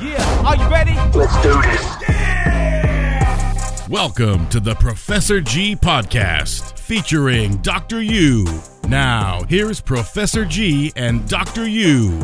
Yeah, are you ready? Let's do this. Welcome to the Professor G Podcast featuring Dr. U. Now, here's Professor G and Dr. U.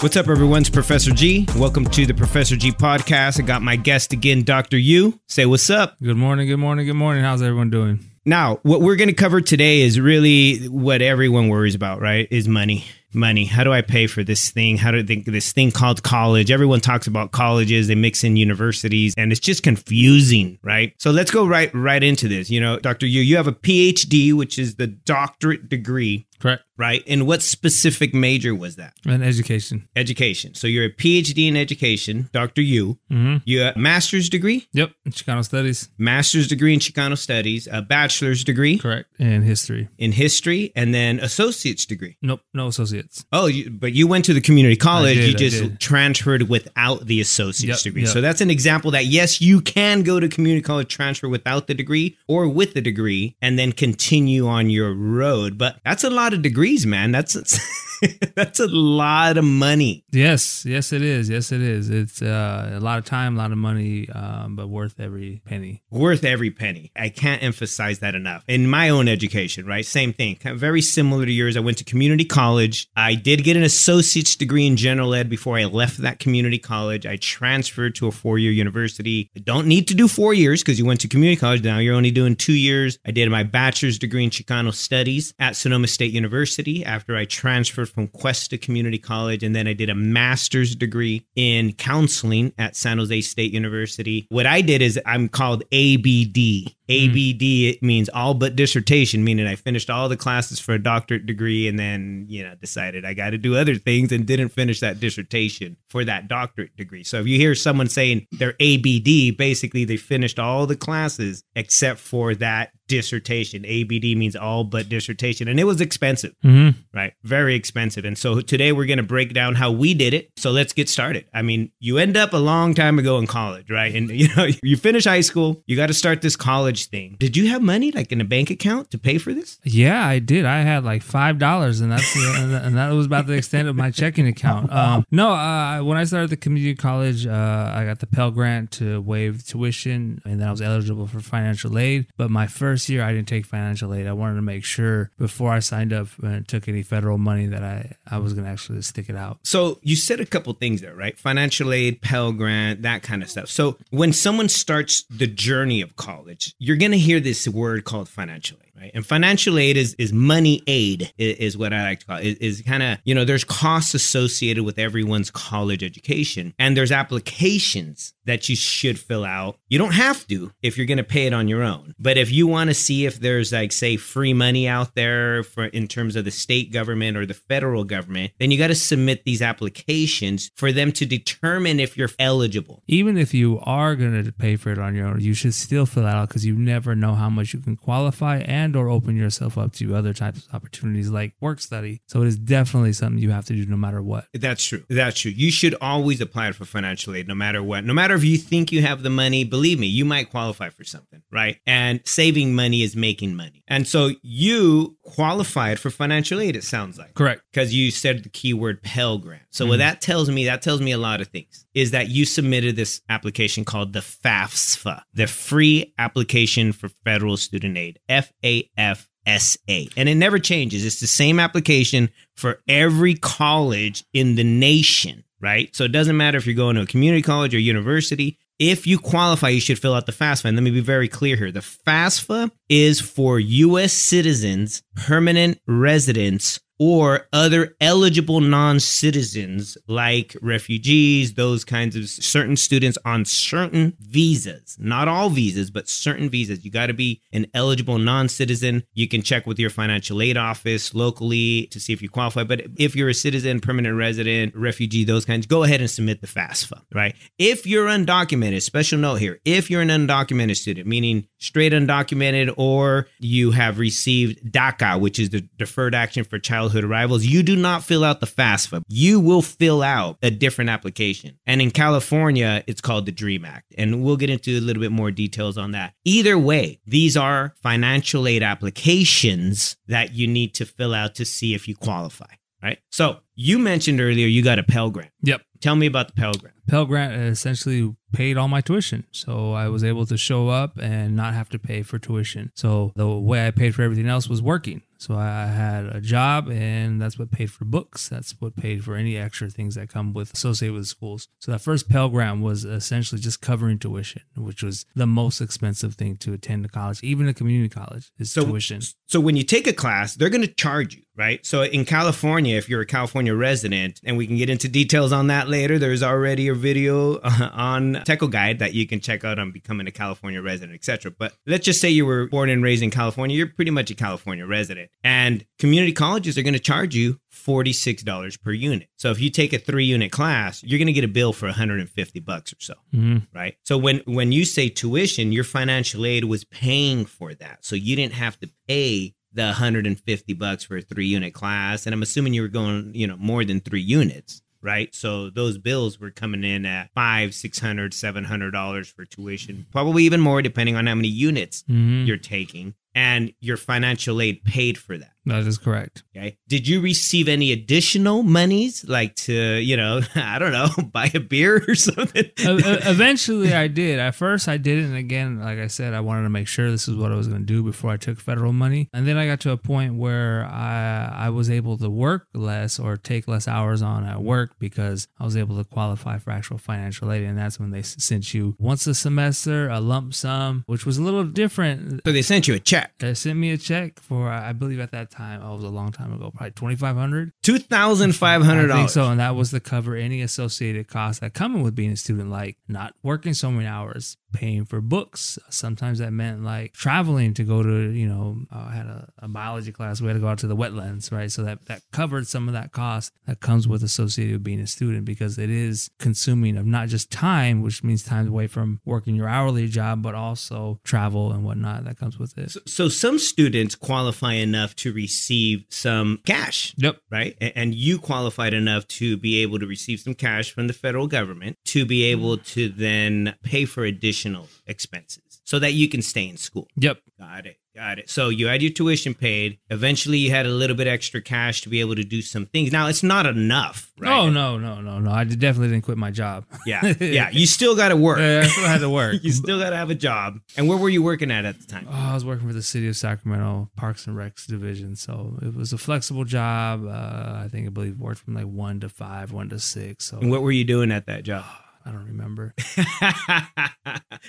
What's up, everyone? It's Professor G. Welcome to the Professor G podcast. I got my guest again, Dr. U. Say what's up. Good morning, good morning, good morning. How's everyone doing? Now, what we're going to cover today is really what everyone worries about, right? Is money. Money. How do I pay for this thing? How do they, this thing called college? Everyone talks about colleges. They mix in universities, and it's just confusing, right? So let's go right right into this. You know, Dr. U, you have a PhD, which is the doctorate degree Correct. Right? And what specific major was that? And education. Education. So you're a PhD in education, Dr. U. Mm-hmm. You have a master's degree, Yep. in Chicano studies. master's degree in Chicano studies, a bachelor's degree Correct. in history. in history, and then associate's degree. Nope. No associates. Oh, you, but you went to the community college. did, you just transferred without the associate's Yep, degree. yep. So that's an example that yes, you can go to community college, transfer without the degree or with the degree, and then continue on your road. But that's a lot of degrees, man. That's that's a lot of money. Yes. Yes, it is. Yes, it is. It's uh, a lot of time, a lot of money, um, but worth every penny. worth every penny. I can't emphasize that enough. In my own education, right? Same thing. Kind of very similar to yours. I went to community college. I did get an associate's degree in general ed before I left that community college. I transferred to a four year university. I don't need to do four years because you went to community college. Now you're only doing two years. I did my bachelor's degree in Chicano studies at Sonoma State University after I transferred from Cuesta Community College. And then I did a master's degree in counseling at San Jose State University. What I did is I'm called ABD. ABD it means all but dissertation, meaning I finished all the classes for a doctorate degree and then, you know, decided I got to do other things and didn't finish that dissertation for that doctorate degree. So if you hear someone saying they're ABD, basically they finished all the classes except for that dissertation. ABD means all but dissertation and it was expensive Mm-hmm. right? Very expensive. And so today we're going to break down how we did it. So let's get started. I mean, you end up a long time ago in college, right? And you know, you finish high school, you got to start this college thing. Did you have money like in a bank account to pay for this? Yeah, I did. I had like five dollars, and that's and that was about the extent of my checking account. Um, no, uh, when I started the community college, uh, I got the Pell Grant to waive tuition, and then I was eligible for financial aid. But my first year, I didn't take financial aid. I wanted to make sure before I signed up and took any federal money that I I was going to actually stick it out. So you said a couple things there, right? Financial aid, Pell Grant, that kind of stuff. So when someone starts the journey of college, you're going to hear this word called financial aid. Right. And financial aid is, is money aid i- is, what I like to call it. Is, is kind of, you know, there's costs associated with everyone's college education and there's applications that you should fill out. You don't have to if you're going to pay it on your own. But if you want to see if there's like say free money out there for in terms of the state government or the federal government, then you got to submit these applications for them to determine if you're eligible. even if you are going to pay for it on your own, you should still fill it out because you never know how much you can qualify and or open yourself up to other types of opportunities like work study. So it is definitely something you have to do no matter what. That's true. That's true. You should always apply for financial aid no matter what. No matter if you think you have the money, believe me, you might qualify for something, right? And saving money is making money. And so you qualified for financial aid, it sounds like. Correct. because you said the keyword Pell Grant. So what mm-hmm. that tells me, that tells me a lot of things. Is that you submitted this application called the FAFSA, the Free Application for Federal Student Aid, F A F S A, and it never changes. It's the same application for every college in the nation, right? So it doesn't matter if you're going to a community college or university. If you qualify, you should fill out the FAFSA. And let me be very clear here. The FAFSA is for U.S. citizens, permanent residents, or other eligible non citizens like refugees, those kinds of certain students on certain visas. Not all visas, but certain visas. You got to be an eligible non citizen. You can check with your financial aid office locally to see if you qualify. But if you're a citizen, permanent resident, refugee, those kinds, go ahead and submit the FAFSA, right? If you're undocumented, special note here, if you're an undocumented student, meaning straight undocumented, or you have received DACA, which is the Deferred Action for Childhood Arrivals, you do not fill out the FAFSA. You will fill out a different application. And in California, it's called the DREAM Act. And we'll get into a little bit more details on that. Either way, these are financial aid applications that you need to fill out to see if you qualify, right? So you mentioned earlier you got a Pell Grant. Yep. Tell me about the Pell Grant. Pell Grant essentially paid all my tuition. So I was able to show up and not have to pay for tuition. So the way I paid for everything else was working. So I had a job and that's what paid for books. That's what paid for any extra things that come with associated with schools. So that first Pell Grant was essentially just covering tuition, which was the most expensive thing to attend a college, even a community college is So, tuition. so when you take a class, they're going to charge you, right? So in California, if you're a California resident, and we can get into details on that later, there's already a video uh, on Teco Guide that you can check out on becoming a California resident, etc. But let's just say you were born and raised in California, you're pretty much a California resident, and community colleges are going to charge you $46 per unit. So if you take a 3-unit class, you're going to get a bill for 150 bucks or so Mhm. right? So when when you say tuition, your financial aid was paying for that, so you didn't have to pay the 150 bucks for a three unit class. And I'm assuming you were going, you know, more than three units, right? So those bills were coming in at five, six hundred, seven hundred dollars for tuition, probably even more depending on how many units Mhm. you're taking, and your financial aid paid for that. That is correct. Okay. Did you receive any additional monies, like to, you know, I don't know, buy a beer or something? Eventually, I did. At first, I didn't. And again, like I said, I wanted to make sure this is what I was going to do before I took federal money. And then I got to a point where I I was able to work less or take less hours on at work because I was able to qualify for actual financial aid. And that's when they sent you once a semester a lump sum, which was a little different. so they sent you a check. They sent me a check for I believe at that time, oh, it was a long time ago, probably 2500 2500 I think so, and that was to cover. Any associated costs that come with being a student, like not working so many hours, paying for books. Sometimes that meant like traveling to go to, you know, uh, I had a, a biology class. We had to go out to the wetlands, right? So that that covered some of that cost that comes with associated with being a student because it is consuming of not just time, which means time away from working your hourly job, but also travel and whatnot that comes with it. So, so some students qualify enough to receive some cash, Yep. right? And you qualified enough to be able to receive some cash from the federal government to be able to then pay for additional expenses so that you can stay in school. Yep. Got it. Got it. So you had your tuition paid. Eventually, you had a little bit extra cash to be able to do some things. Now, it's not enough, right? Oh no, no, no, no! I definitely didn't quit my job. Yeah. Yeah. You still got to work. Yeah, I still had to work. you still got to have a job. And where were you working at at the time? Oh, I was working for the city of Sacramento Parks and Recs division, so it was a flexible job. Uh, I think I believe worked from like one to five, one to six. So And what were you doing at that job? I don't remember.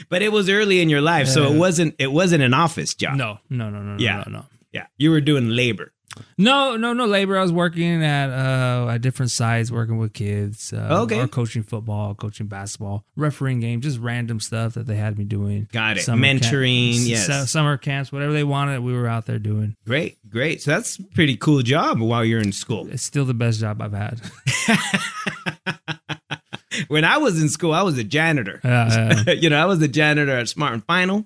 but it was early in your life, so it wasn't it wasn't an office job. No, no, no, no, no, Yeah. no, no. Yeah. You were doing labor. No, no, no labor. I was working at uh at different sites, working with kids. Uh, Okay. Or coaching football, coaching basketball, refereeing games, just random stuff that they had me doing. Got it. Summer Mentoring, s- yes. su- summer camps, whatever they wanted, we were out there doing. Great, great. So that's a pretty cool job while you're in school. It's still the best job I've had. when I was in school, I was a janitor. Uh, you know, I was the janitor at Smart and Final.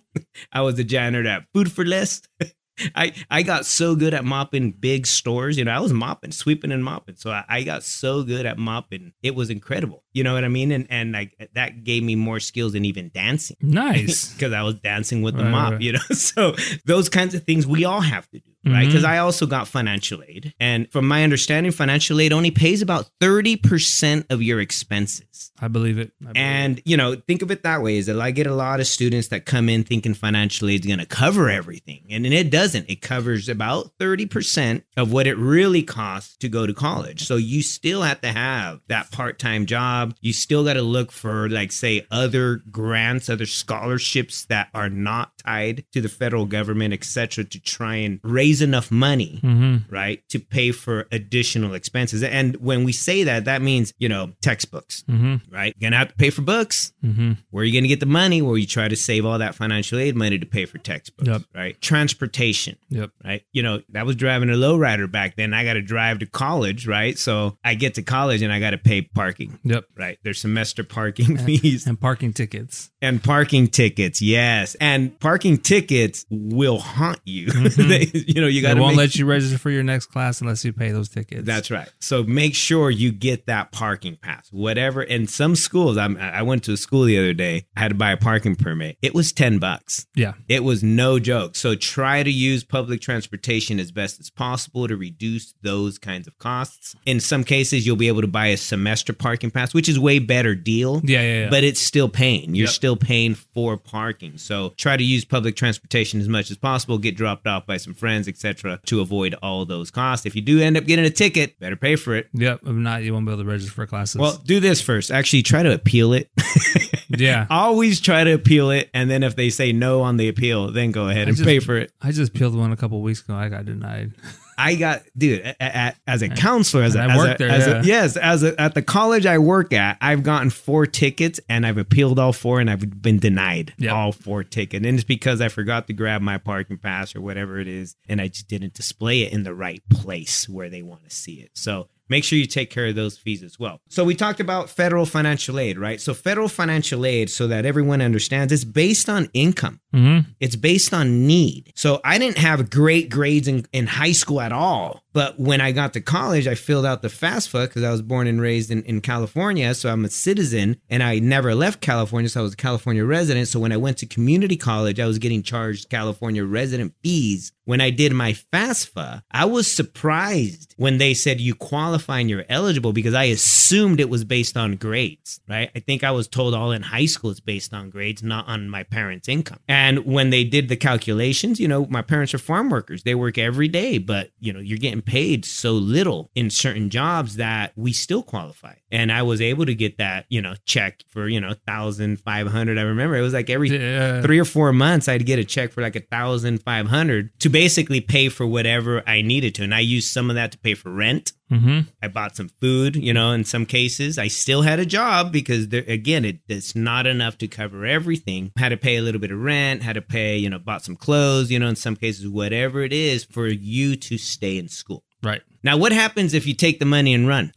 I was the janitor at Food for Less. I, I got so good at mopping big stores. You know, I was mopping, sweeping and mopping. So I, I got so good at mopping. It was incredible. You know what I mean? And and like that gave me more skills than even dancing. nice. because I was dancing with the Right, mop, right. you know. So those kinds of things we all have to do, right? Mhm. Because I also got financial aid, and from my understanding, financial aid only pays about thirty percent of your expenses. I believe it. I believe And you know, think of it that way: is that I get a lot of students that come in thinking financial aid is going to cover everything, and then it doesn't. It covers about thirty percent of what it really costs to go to college. So you still have to have that part-time job. You still got to look for, like, say, other grants, other scholarships that are not tied to the federal government, etc., to try and raise enough money. Mhm. right to pay for additional expenses and when we say that that means you know textbooks Mhm. right you're gonna have to pay for books Mhm. where are you gonna get the money where you try to save all that financial aid money to pay for textbooks Yep. right transportation Yep. right you know that was driving a lowrider back then i got to drive to college right so i get to college and i got to pay parking Yep. Right there's semester parking fees And parking tickets. and parking tickets yes and parking tickets will haunt you Mhm. They- you know, you got to won't make let you register for your next class unless you pay those tickets. That's right. So make sure you get that parking pass, whatever. And some schools, I'm, I went to a school the other day. I had to buy a parking permit. It was ten bucks. yeah. It was no joke. So try to use public transportation as best as possible to reduce those kinds of costs. In some cases, you'll be able to buy a semester parking pass, which is way better deal. Yeah, yeah, yeah. But it's still paying. You're Yep. still paying for parking. So try to use public transportation as much as possible. Get dropped off by some friends, etc., to avoid all those costs. If you do end up getting a ticket, better pay for it. Yep. If not, you won't be able to register for classes. Well, do this first. Actually, try to appeal it. yeah. Always try to appeal it, and then if they say no on the appeal, then go ahead I and just- pay for it. I just appealed one a couple weeks ago. I got denied. I got, dude, a- a- as a counselor, as a, And I as a- there, as a- yes, as a, at the college I work at, I've gotten four tickets and I've appealed all four and I've been denied Yep. all four tickets. And it's because I forgot to grab my parking pass or whatever it is, and I just didn't display it in the right place where they want to see it. So make sure you take care of those fees as well. So we talked about federal financial aid, right? So federal financial aid, so that everyone understands, it's based on income. Mm-hmm. It's based on need. So I didn't have great grades in, in high school at all. But when I got to college, I filled out the FAFSA because I was born and raised in, in California. So I'm a citizen and I never left California. So I was a California resident. So when I went to community college, I was getting charged California resident fees. When I did my FAFSA, I was surprised when they said you qualify and you're eligible because I assumed it was based on grades, right? I think I was told all in high school it's based on grades, not on my parents' income. And when they did the calculations, you know, my parents are farm workers. They work every day, but you know, you're getting paid so little in certain jobs that we still qualify. And I was able to get that, you know, check for, you know, thousand five hundred. I remember it was like every Yeah. three or four months I'd get a check for like a thousand five hundred to basically pay for whatever I needed to. And I used some of that to pay for rent. Mm-hmm. I bought some food, you know, in some cases. I still had a job because there, again, it, it's not enough to cover everything. Had to pay a little bit of rent, had to pay, you know, bought some clothes, you know, in some cases, whatever it is for you to stay in school. Right. Now, what happens if you take the money and run?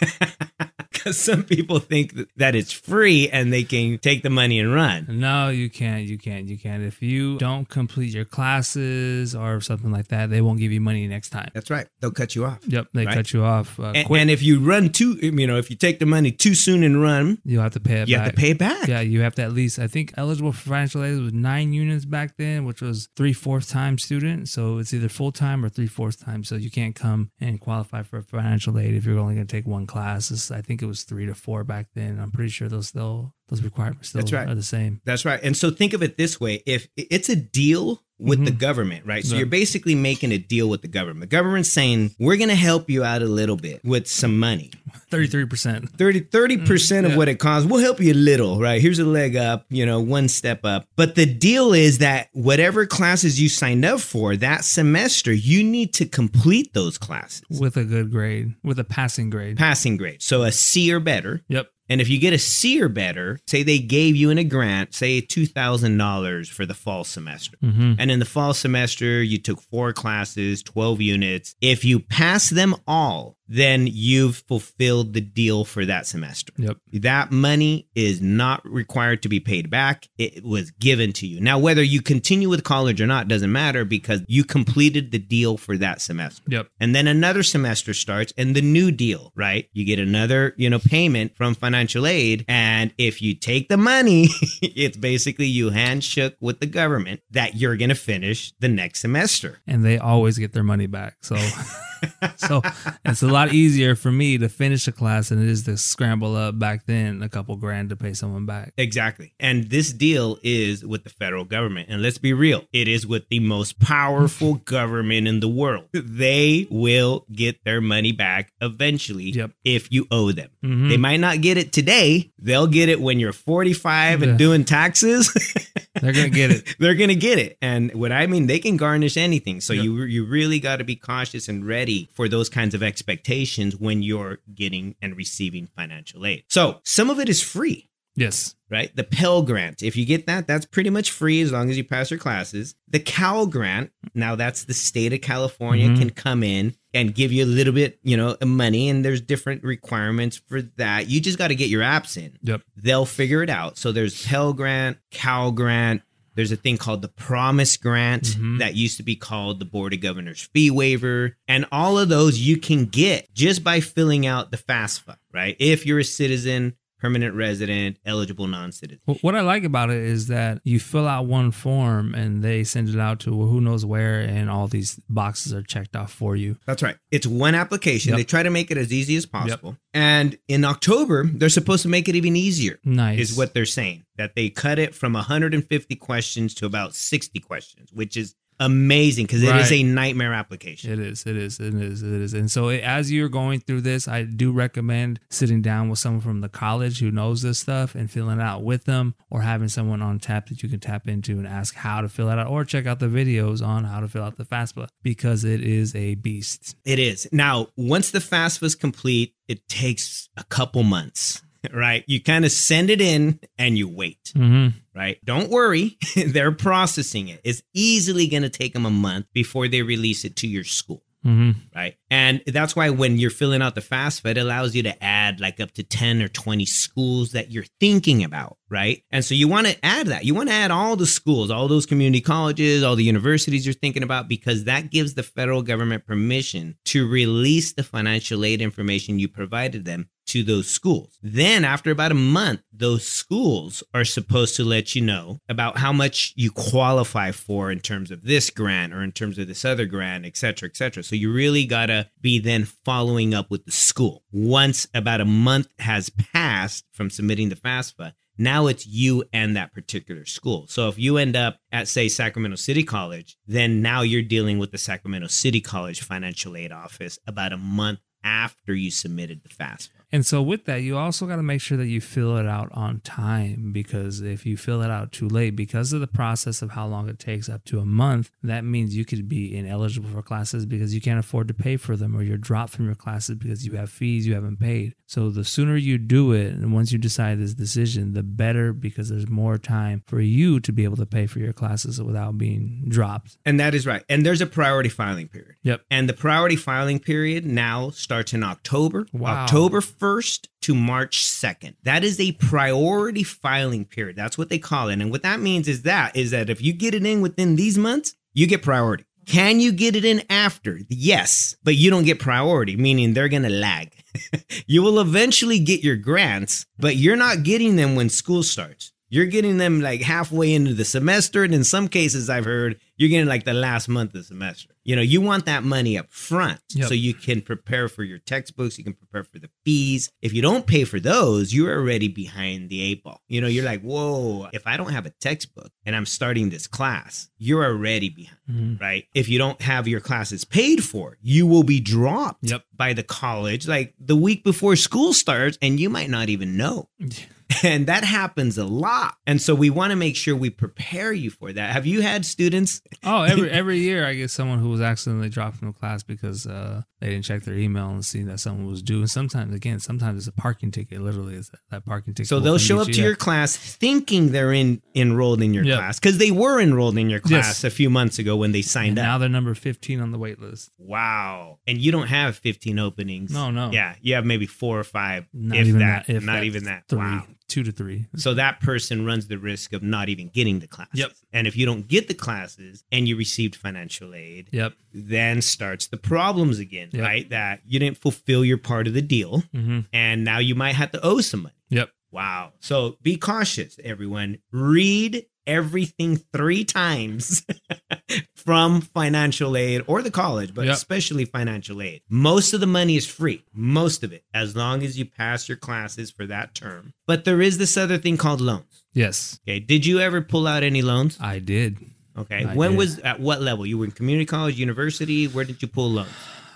Because some people think that- that it's free and they can take the money and run. No, you can't. You can't. You can't. If you don't complete your classes or something like that, they won't give you money next time. That's right. They'll cut you off. Yep, they Right. cut you off. Uh, And, and if you run too, you know, if you take the money too soon and run, you'll have to pay it you back. have to pay it back. Yeah, you have to at least. I think eligible for financial aid was nine units back then, which was three fourth time student. So it's either full time or three fourth time. So you can't come and qualify for financial aid if you're only going to take one class. It's- I think it was three to four back then. I'm pretty sure those still those requirements still That's right. are the same. That's right. And so think of it this way: if it's a deal with the Mhm. government, right? So Yeah. you're basically making a deal with the government. The government's saying, we're going to help you out a little bit with some money. Thirty three percent. 30 percent of yeah. what it costs. We'll help you a little, right? Here's a leg up, you know, one step up. But the deal is that whatever classes you signed up for that semester, you need to complete those classes. with a good grade, with a passing grade. Passing grade. So a C or better. Yep. And if you get a C or better, say they gave you in a grant, say $2,000 for the fall semester. Mm-hmm. And in the fall semester, you took four classes, 12 units. If you pass them all, then you've fulfilled the deal for that semester. Yep. That money is not required to be paid back. It was given to you. Now, whether you continue with college or not doesn't matter because you completed the deal for that semester. Yep. And then another semester starts and the new deal, right? You get another, you know, payment from financial aid. And if you take the money, it's basically you handshook with the government that you're going to finish the next semester. and they always get their money back. So, so it's a lot easier for me to finish a class than it is to scramble up back then a couple grand to pay someone back. Exactly. And this deal is with the federal government. And let's be real, it is with the most powerful government in the world. They will get their money back eventually Yep. if you owe them. Mhm. They might not get it today. They'll get it when you're 45 and doing taxes. They're gonna get it. They're gonna get it, and what I mean, they can garnish anything. So you you really got to be cautious and ready for those kinds of expectations when you're getting and receiving financial aid. So some of it is free Yes. right? The Pell Grant. If you get that, that's pretty much free as long as you pass your classes. The Cal Grant, now that's the state of California Mhm. can come in and give you a little bit, you know, money and there's different requirements for that. You just got to get your apps in. Yep. They'll figure it out. So there's Pell Grant, Cal Grant, There's a thing called the Promise Grant Mhm. that used to be called the Board of Governors Fee Waiver. And all of those you can get just by filling out the FAFSA, right? If you're a citizen, permanent resident, eligible non citizen. What I like about it is that you fill out one form and they send it out to who knows where, and all these boxes are checked off for you. That's right. It's one application. Yep. They try to make it as easy as possible. And in October, they're supposed to make it even easier. Nice. is what they're saying. That they cut it from 150 questions to about 60 questions, which is amazing because it is Right. a nightmare application. It is. It is. It is. It is. And so, it, as you're going through this, I do recommend sitting down with someone from the college who knows this stuff and filling it out with them, or having someone on tap that you can tap into and ask how to fill it out, or check out the videos on how to fill out the FAFSA because it is a beast. It is. Now, once the FAFSA is complete, it takes a couple months, right? You kind of send it in and you wait, Mm-hmm. right? Don't worry. They're processing it. It's easily going to take them a month before they release it to your school. Mm-hmm. right? And that's why when you're filling out the FAFSA, it allows you to add like up to 10 or 20 schools that you're thinking about, right? And so you want to add that. You want to add all the schools, all those community colleges, all the universities you're thinking about, because that gives the federal government permission to release the financial aid information you provided them to those schools. Then, after about a month, those schools are supposed to let you know about how much you qualify for in terms of this grant or in terms of this other grant, et cetera, et cetera. So, you really got to be then following up with the school. Once about a month has passed from submitting the FAFSA, now it's you and that particular school. So if you end up at, say, Sacramento City College, then now you're dealing with the Sacramento City College financial aid office about a month after you submitted the FAFSA. And so with that, you also got to make sure that you fill it out on time because if you fill it out too late, because of the process of how long it takes up to a month, that means you could be ineligible for classes because you can't afford to pay for them or you're dropped from your classes because you have fees you haven't paid. So the sooner you do it and once you decide this decision, the better because there's more time for you to be able to pay for your classes without being dropped. And that is right. And there's a priority filing period. Yep. And the priority filing period now starts in October, Wow. October 1st to March 2nd. That is a priority filing period. That's what they call it. And what that means is that is that if you get it in within these months, you get priority. Can you get it in after? Yes, but you don't get priority, meaning they're going to lag. you will eventually get your grants, but you're not getting them when school starts. You're getting them like halfway into the semester. And in some cases, I've heard you're getting like the last month of the semester. You know, you want that money up front Yep. so you can prepare for your textbooks, you can prepare for the fees. If you don't pay for those, you're already behind the eight ball. You know, you're like, whoa, if I don't have a textbook and I'm starting this class, you're already behind Mhm. right? If you don't have your classes paid for, you will be dropped Yep. by the college like the week before school starts, and you might not even know. And that happens a lot. And so we want to make sure we prepare you for that. Have you had students? Oh, every every year I get someone who was accidentally dropped from a class because uh, they didn't check their email and see that someone was due. And sometimes, again, sometimes it's a parking ticket. Literally, it's that, parking ticket. So they'll show up you. to your class thinking they're in enrolled in your Yep. class because they were enrolled in your class Yes. a few months ago when they And up. now they're number fifteen on the wait list. Wow. And you don't have 15 openings. No, no. Yeah. You have maybe four or five. Not if even that. that. If not even that. Three, Wow. Two to three. So that person runs the risk of not even getting the classes. Yep. And if you don't get the classes and you received financial aid, Yep. then starts the problems again, Yep. right? That you didn't fulfill your part of the deal Mm-hmm. and now you might have to owe some money. Yep. Wow. So be cautious, everyone. Read everything three times from financial aid or the college, but Yep. especially financial aid. Most of the money is free, most of it, as long as you pass your classes for that term. But there is this other thing called loans. Yes, Okay. Did you ever pull out any loans? I did. Okay. I when did. was at what level? You were in community college, university? Where did you pull loans?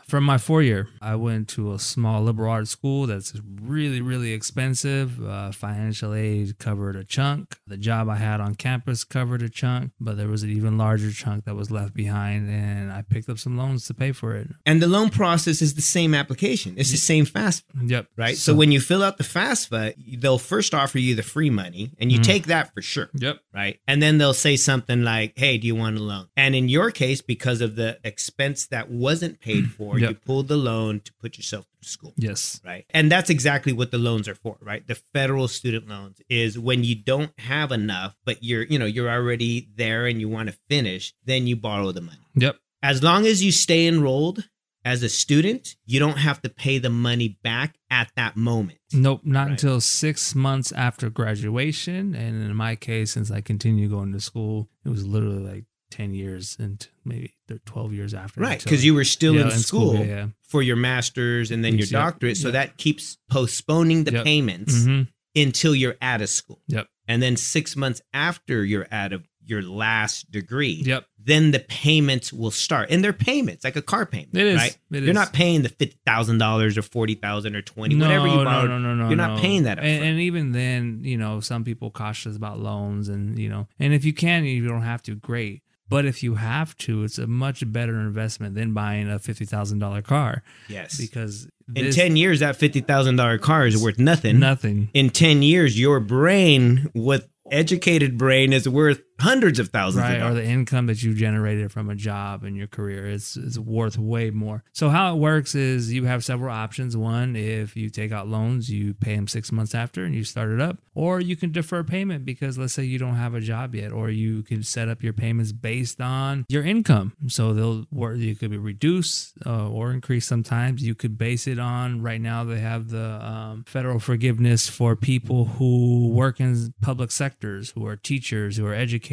From my four year, I went to a small liberal arts school that's really, really expensive. Uh, financial aid covered a chunk. The job I had on campus covered a chunk, but there was an even larger chunk that was left behind, and I picked up some loans to pay for it. And the loan process is the same application. It's the same FAFSA, Yep. right? So, when you fill out the FAFSA, they'll first offer you the free money, and you Mhm. take that for sure. Yep. right? And then they'll say something like, "Hey, do you want a loan?" And in your case, because of the expense that wasn't paid for or Yep. you pulled the loan to put yourself through school Yes. right and that's exactly what the loans are for right the federal student loans is when you don't have enough but you're you know you're already there and you want to finish then you borrow the money Yep. as long as you stay enrolled as a student you don't have to pay the money back at that moment Nope, not Right. until six months after graduation. And in my case, since I continue going to school, it was literally like 10 years and maybe they're 12 years after. right because you were still Yeah, in school, yeah, yeah. for your master's and then your Yep, doctorate so yep. that keeps postponing the Yep. payments Mhm. until you're out of school Yep. and then six months after you're out of your last degree Yep. then the payments will start and they're payments like a car payment It is. right It you're is. not paying the $50000 or $40000 or 20 whatever you borrowed No, no, no, you're no. not paying that And, and even then, you know, some people cautious about loans, and you know, and if you can, you don't have to. Great, but if you have to, it's a much better investment than buying a fifty thousand dollar car. Yes. Because in 10 years that $50000 car is worth nothing. Nothing. in 10 years your brain with educated brain is worth hundreds of thousands right of or the income that you generated from a job in your career is is worth way more. So how it works is you have several options. One if you take out loans you pay them six months after and you start it up. Or you can defer payment because let's say you don't have a job yet or you can set up your payments based on your income. So they'll work you could be reduced uh, or increase sometimes. You could base it on right now they have the um, federal forgiveness for people who work in public sectors who are teachers who are educators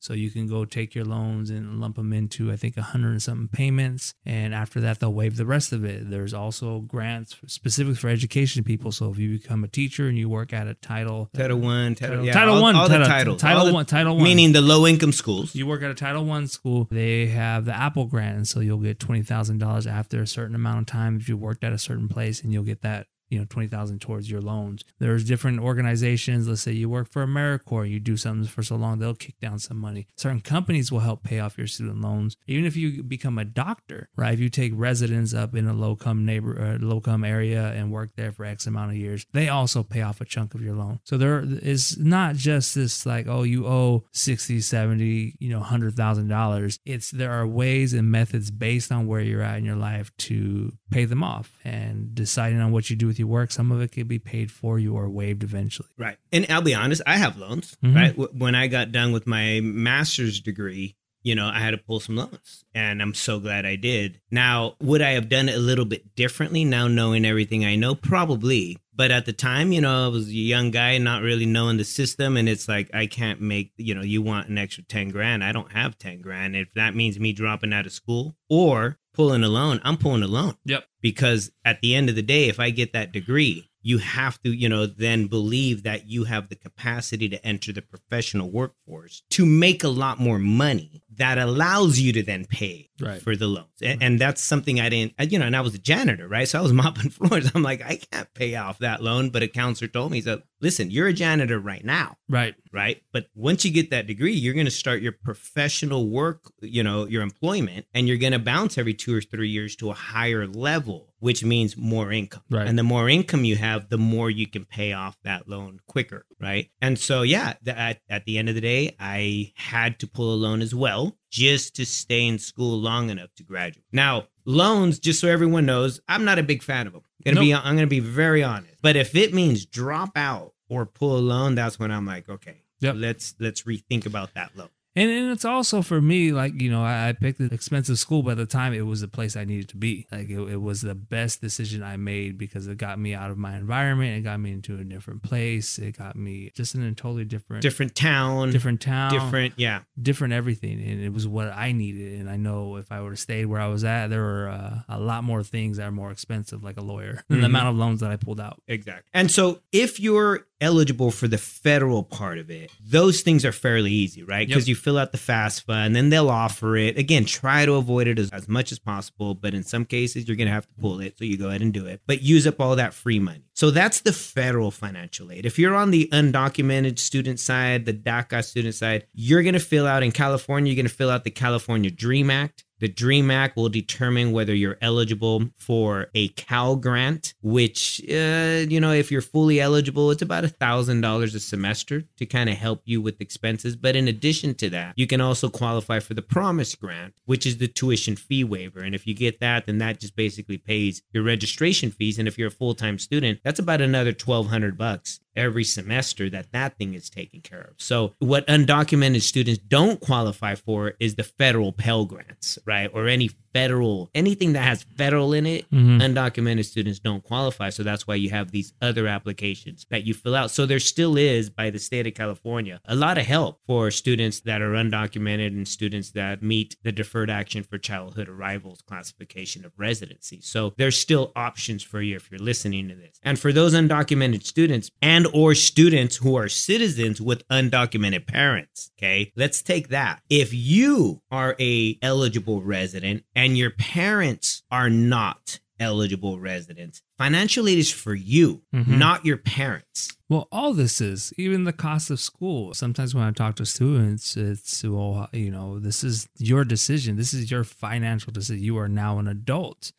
so you can go take your loans and lump them into i think a hundred and something payments. And after that they'll waive the rest of it. There's also grants specific for education people. So if you become a teacher and you work at a title title one title, Title- yeah, Title all, one, all title- the titles Title one- Title one. meaning the low income schools. You work at a Title One school, they have the Apple Grant, and so you'll get twenty thousand dollars after a certain amount of time if you worked at a certain place, and you'll get that you know twenty thousand towards your loans. There's different organizations. Let's say you work for AmeriCorps, you do something for so long, they'll kick down some money. Certain companies will help pay off your student loans. Even if you become a doctor, right? If you take residence up in a low come neighbor, uh, low come area, and work there for X amount of years, they also pay off a chunk of your loan. So there is not just this like, oh, you owe 60, 70, you know, hundred thousand dollars. It's there are ways and methods based on where you're at in your life to pay them off and deciding on what you do with your work. Some of it could be paid for you or waived eventually. Right. And I'll be honest, I have loans, Mhm. right? When I got done with my master's degree, you know, I had to pull some loans and I'm so glad I did. Now, would I have done it a little bit differently now knowing everything I know? Probably. But at the time, you know, I was a young guy, not really knowing the system. And it's like, I can't make, you know, you want an extra 10 grand. I don't have 10 grand. If that means me dropping out of school or pulling a loan, I'm pulling a loan Yep. because at the end of the day if i get that degree you have to you know then believe that you have the capacity to enter the professional workforce to make a lot more money that allows you to then pay Right. for the loans. And, and that's something i didn't you know and i was a janitor right? So i was mopping floors. I'm like i can't pay off that loan but a counselor told me he said listen you're a janitor right now Right. right? But once you get that degree, you're going to start your professional work, you know, your employment, and you're going to bounce every two or three years to a higher level, which means more income. Right. And the more income you have, the more you can pay off that loan quicker, right? And so, yeah, the, at, at the end of the day, I had to pull a loan as well just to stay in school long enough to graduate. Now, loans, just so everyone knows, I'm not a big fan of them. Gonna be, I'm going to be very honest. But if it means drop out or pull a loan, that's when I'm like, okay, Yep. let's let's rethink about that loan. And, and it's also for me, like, you know, I, I picked an expensive school, but at the time it was the place I needed to be. Like, it, it was the best decision I made because it got me out of my environment. It got me into a different place. It got me just in a totally different, Different town, different town, different, yeah, different everything. And it was what I needed. And I know if I would have stayed where I was at, there were uh, a lot more things that are more expensive, like a lawyer, than Mhm. the amount of loans that I pulled out. exactly. And so, if you're eligible for the federal part of it, those things are fairly easy, right? Because Yep. you fill out the FAFSA and then they'll offer it. Again, try to avoid it as, as much as possible, but in some cases, you're going to have to pull it. So you go ahead and do it, but use up all that free money. So that's the federal financial aid. If you're on the undocumented student side, the DACA student side, you're going to fill out in California, you're going to fill out the California Dream Act. The DREAM Act will determine whether you're eligible for a Cal grant, which, uh, you know, if you're fully eligible, it's about a $1,000 a semester to kind of help you with expenses. But in addition to that, you can also qualify for the Promise Grant, which is the tuition fee waiver. And if you get that, then that just basically pays your registration fees. And if you're a full time student, that's about another 1200 bucks every semester that that thing is taken care of. So what undocumented students don't qualify for is the federal Pell grants, right? Or any federal anything that has federal in it Mhm. undocumented students don't qualify so that's why you have these other applications that you fill out so there still is by the state of california a lot of help for students that are undocumented and students that meet the deferred action for childhood arrivals classification of residency so there's still options for you if you're listening to this and for those undocumented students and or students who are citizens with undocumented parents okay? Let's take that. If you are a eligible resident and your parents are not eligible residents financial aid is for you Mhm. not your parents Well, all this is even the cost of school. Sometimes when I talk to students, it's well, you know, this is your decision. This is your financial decision. You are now an adult.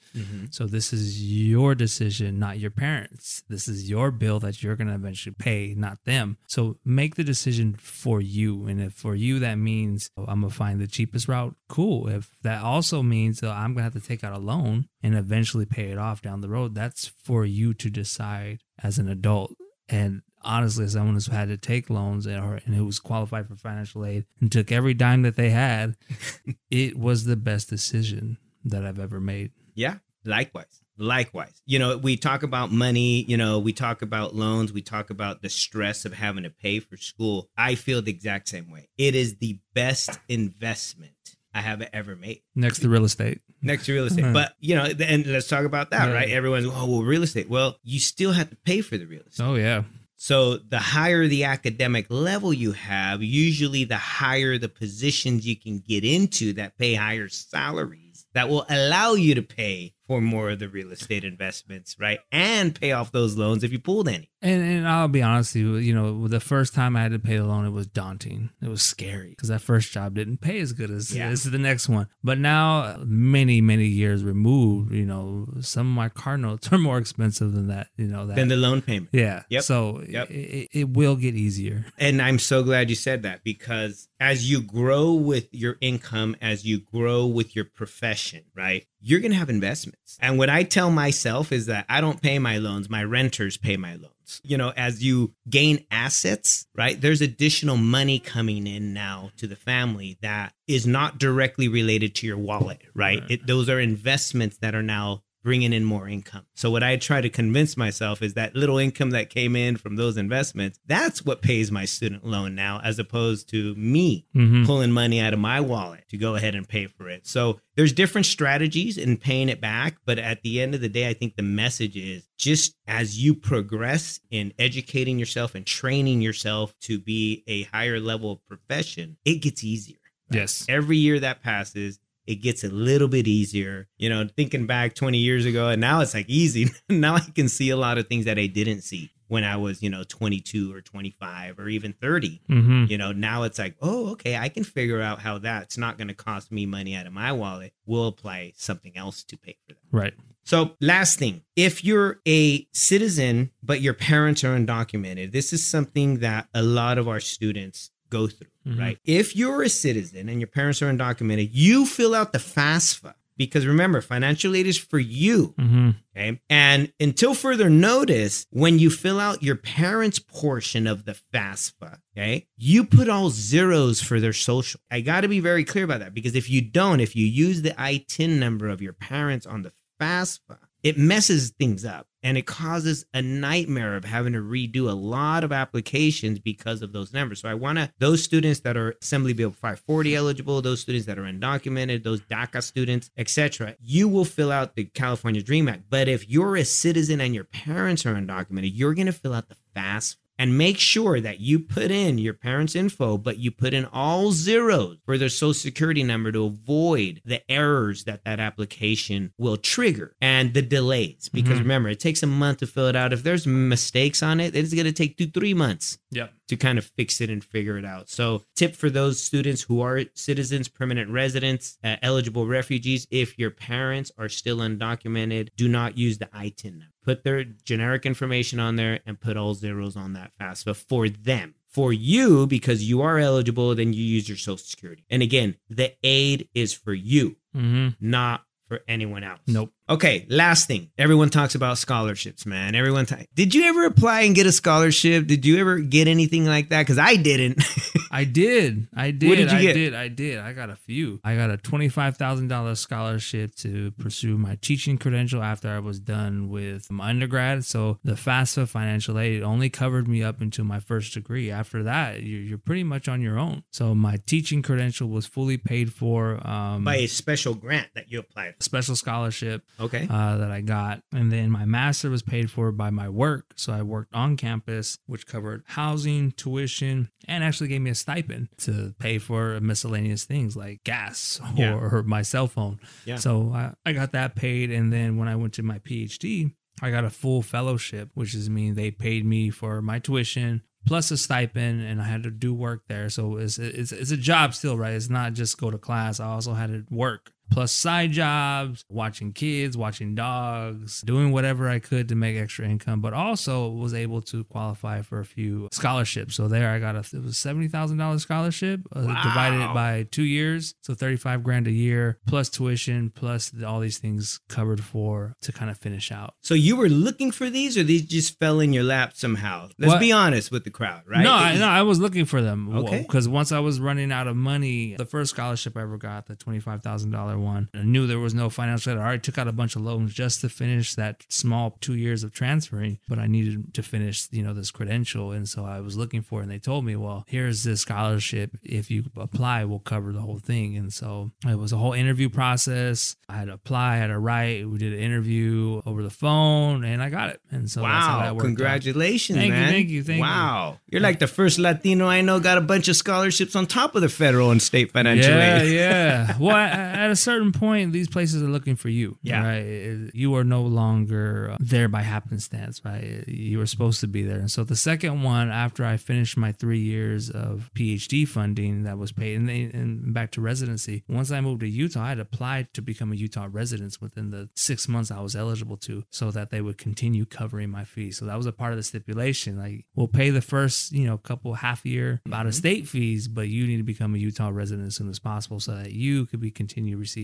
So this is your decision, not your parents. This is your bill that you're going to eventually pay, not them. So make the decision for you. And if for you that means oh, I'm going to find the cheapest route, cool. If that also means that I'm going to have to take out a loan and eventually pay it off down the road, that's for you to decide as an adult. And honestly, as someone who's had to take loans and, or, and who was qualified for financial aid and took every dime that they had, it was the best decision that I've ever made. Yeah, likewise. Likewise. You know, we talk about money, you know, we talk about loans, we talk about the stress of having to pay for school. I feel the exact same way. It is the best investment I have ever made. Next to real estate. Next to real estate. But, you know, and let's talk about that, Yeah. right? Everyone's, oh, well, real estate. Well, you still have to pay for the real estate. Oh yeah. So the higher the academic level you have, usually the higher the positions you can get into that pay higher salaries that will allow you to pay for more of the real estate investments, right? And pay off those loans if you pulled any. And, and I'll be honest with you, you know, the first time I had to pay the loan, it was daunting. It was scary because that first job didn't pay as good as, Yeah. as the next one. But now, many, many years removed, you know, some of my car notes are more expensive than that, you know, that. Then the loan payment. yeah. Yep. So Yep. It, it will get easier. And I'm so glad you said that because as you grow with your income, as you grow with your profession, right, you're going to have investments. And what I tell myself is that I don't pay my loans, my renters pay my loans. You know, as you gain assets, right, there's additional money coming in now to the family that is not directly related to your wallet, right? Right. It, those are investments that are now bringing in more income. So what I try to convince myself is that little income that came in from those investments, that's what pays my student loan now as opposed to me Mhm. pulling money out of my wallet to go ahead and pay for it. So there's different strategies in paying it back, but at the end of the day I think the message is just as you progress in educating yourself and training yourself to be a higher level of profession, it gets easier Yes. every year that passes it gets a little bit easier. You know thinking back 20 years ago and now it's like easy. Now i can see a lot of things that i didn't see when i was you know 22 or 25 or even 30 hmm you know now it's like oh okay i can figure out how that's not going to cost me money out of my wallet. We'll apply something else to pay for that. Right. so, last thing, if you're a citizen but your parents are undocumented, this is something that a lot of our students go through, Mhm. right? If you're a citizen and your parents are undocumented, you fill out the FAFSA because remember, financial aid is for you. hmm Okay. And until further notice, when you fill out your parents' portion of the FAFSA, okay, you put all zeros for their social. I got to be very clear about that because if you don't, if you use the ITIN number of your parents on the FAFSA, it messes things up and it causes a nightmare of having to redo a lot of applications because of those numbers. So I want to those students that are Assembly Bill 540 eligible, those students that are undocumented, those DACA students, etc. You will fill out the California Dream Act. But if you're a citizen and your parents are undocumented, you're going to fill out the FAFSA. And make sure that you put in your parents' info, but you put in all zeros for their social security number to avoid the errors that that application will trigger and the delays. Because Mhm. remember, it takes a month to fill it out. If there's mistakes on it, it's going to take two, three months Yep. to kind of fix it and figure it out. So, tip for those students who are citizens, permanent residents, uh, eligible refugees, if your parents are still undocumented, do not use the ITIN number. Put their generic information on there and put all zeros on that FAFSA for them. For you, because you are eligible, then you use your social security. And again, the aid is for you, Mm-hmm. not for anyone else. Nope. Okay, last thing. Everyone talks about scholarships, man. Everyone ta- Did you ever apply and get a scholarship? Did you ever get anything like that? Cuz I didn't. I did. I did. What did you I get? did. I did. I got a few. I got a twenty-five thousand dollars scholarship to pursue my teaching credential after I was done with my undergrad. So the FAFSA financial aid only covered me up until my first degree. After that, you're, you're pretty much on your own. So my teaching credential was fully paid for um, By a special grant that you applied. a special scholarship Okay. uh, that I got. And then my master was paid for by my work. So I worked on campus, which covered housing, tuition, and actually gave me a stipend to pay for miscellaneous things like gas or, Yeah. or my cell phone. Yeah. So I, I got that paid. And then when I went to my PhD, I got a full fellowship, which is mean they paid me for my tuition plus a stipend and I had to do work there. So it's, it's, it's a job still, right? It's not just go to class. I also had to work plus side jobs, watching kids, watching dogs, doing whatever I could to make extra income, but also was able to qualify for a few scholarships. So there I got a, it was $70,000 scholarship uh, Wow. divided it by two years. So 35 grand a year plus tuition, plus all these things covered for to kind of finish out. So you were looking for these or these just fell in your lap somehow? Let's What? be honest with the crowd, right? No, I, no, I was looking for them. Okay. Because once I was running out of money, the first scholarship I ever got, the twenty-five thousand dollar one, I knew there was no financial aid. I already took out a bunch of loans just to finish that small two years of transferring, but I needed to finish, you know, this credential, and so I was looking for. it. And they told me, well, here's this scholarship. If you apply, we'll cover the whole thing. And so it was a whole interview process. I had to apply, I had to write. We did an interview over the phone, and I got it. And so that's how that wow. out. Congratulations, Thank you, man. thank you, thank you. wow. You're like the first Latino I know got a bunch of scholarships on top of the federal and state financial yeah, aid. yeah. Well, at a certain point, these places are looking for you. Yeah. Right. You are no longer uh, there by happenstance. Right. You were supposed to be there. And so the second one, after I finished my three years of PhD funding that was paid, and, they, and back to residency. Once I moved to Utah, I had applied to become a Utah resident within the six months I was eligible to, so that they would continue covering my fees. So that was a part of the stipulation. Like, we'll pay the first, you know, couple half year out of state fees, but you need to become a Utah resident as soon as possible so that you could be continue receiving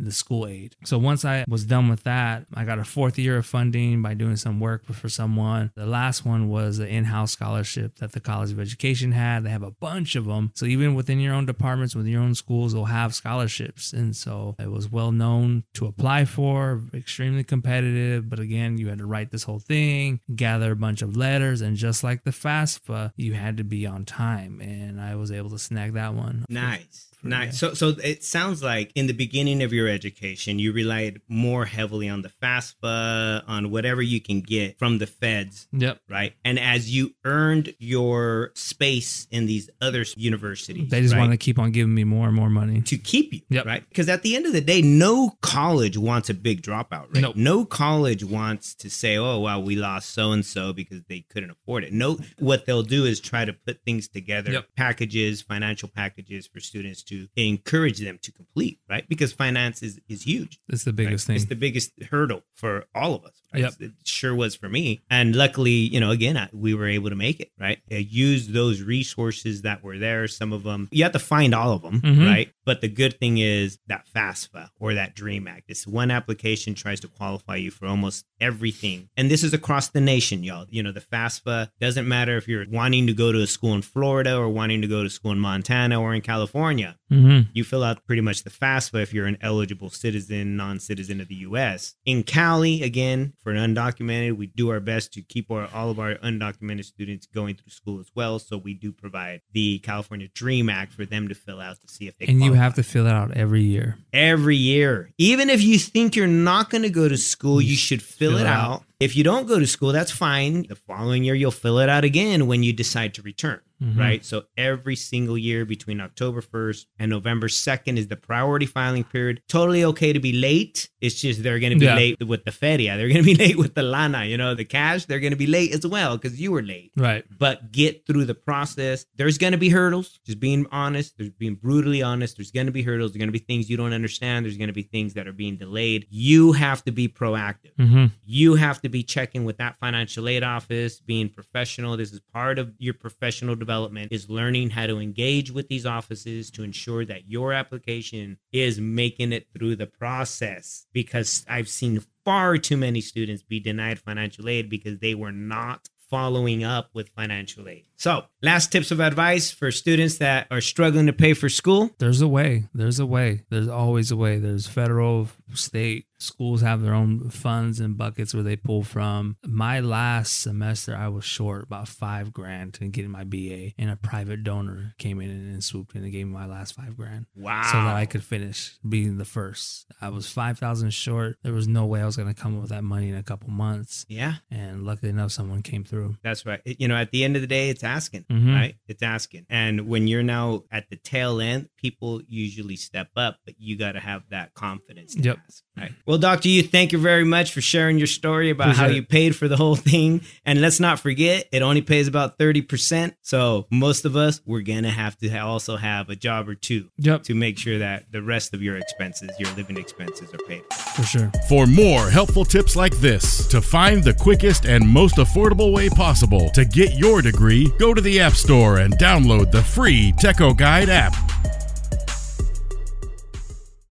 the school aid. So once I was done with that, I got a fourth year of funding by doing some work for someone. The last one was an in-house scholarship that the College of Education had. They have a bunch of them. So even within your own departments, within your own schools, they'll have scholarships. And so it was well known to apply for, extremely competitive. But again, you had to write this whole thing, gather a bunch of letters, and just like the FAFSA, you had to be on time. And I was able to snag that one. Nice. for- Nice. So, so it sounds like in the beginning of your education, you relied more heavily on the FAFSA, on whatever you can get from the feds, Yep. right? And as you earned your space in these other universities, They just right, want to keep on giving me more and more money. to keep you, Yep. right? Because at the end of the day, no college wants a big dropout rate. Nope. No college wants to say, "Oh, wow, we lost so and so because they couldn't afford it." No, what they'll do is try to put things together, Yep. packages, financial packages for students to encourage them to complete, right? Because finance is is huge. It's the right? thing. It's the biggest hurdle for all of us. Right? Yep. It sure was for me. And luckily, you know, again, I, we were able to make it, right? Uh, use those resources that were there. Some of them, you have to find all of them, Mhm. right? But the good thing is that FAFSA or that DREAM Act, this one application tries to qualify you for almost everything. And this is across the nation, y'all. You know, the FAFSA doesn't matter if you're wanting to go to a school in Florida or wanting to go to school in Montana or in California mm-hmm. you fill out pretty much the FAFSA if you're an eligible citizen, non citizen of the US. In Cali, again, for an undocumented, we do our best to keep our, all of our undocumented students going through school as well. So we do provide the California DREAM Act for them to fill out to see if they And qualify have to fill it out every year. every year. Even if you think you're not going to go to school, you should fill, fill it it out. out. If you don't go to school, that's fine. The following year, you'll fill it out again when you decide to return, Mhm. right? So every single year between October 1st and November 2nd is the priority filing period. Totally okay to be late. It's just they're going to be Yeah. late with the feria. They're going to be late with the lana, you know, the cash. They're going to be late as well because you were late Right. but get through the process. There's going to be hurdles. Just being honest. There's being brutally honest. There's going to be hurdles. There's going to be things you don't understand. There's going to be things that are being delayed. You have to be proactive. Mm-hmm. You have to be checking with that financial aid office, being professional. This is part of your professional development is learning how to engage with these offices to ensure that your application is making it through the process because I've seen far too many students be denied financial aid because they were not following up with financial aid. So, last tips of advice for students that are struggling to pay for school. There's a way. There's a way. There's always a way. There's federal, state, schools have their own funds and buckets where they pull from. My last semester, I was short about five grand in getting my BA, and a private donor came in and swooped in and gave me my last five grand. Wow. So that I could finish being the first. I was 5,000 short. There was no way I was going to come up with that money in a couple months. yeah. And luckily enough, someone came through. That's right. You know, at the end of the day, it's asking, Mhm. right? It's asking. And when you're now at the tail end, people usually step up, but you got to have that confidence Yep. Ask, right? Well, Dr. U, thank you very much for sharing your story about how you paid for the whole thing. And let's not forget, it only pays about 30%. So most of us, we're going to have to also have a job or two Yep, to make sure that the rest of your expenses, your living expenses are paid. for sure. For more helpful tips like this, to find the quickest and most affordable way possible to get your degree, go to the App Store and download the free Teco Guide app.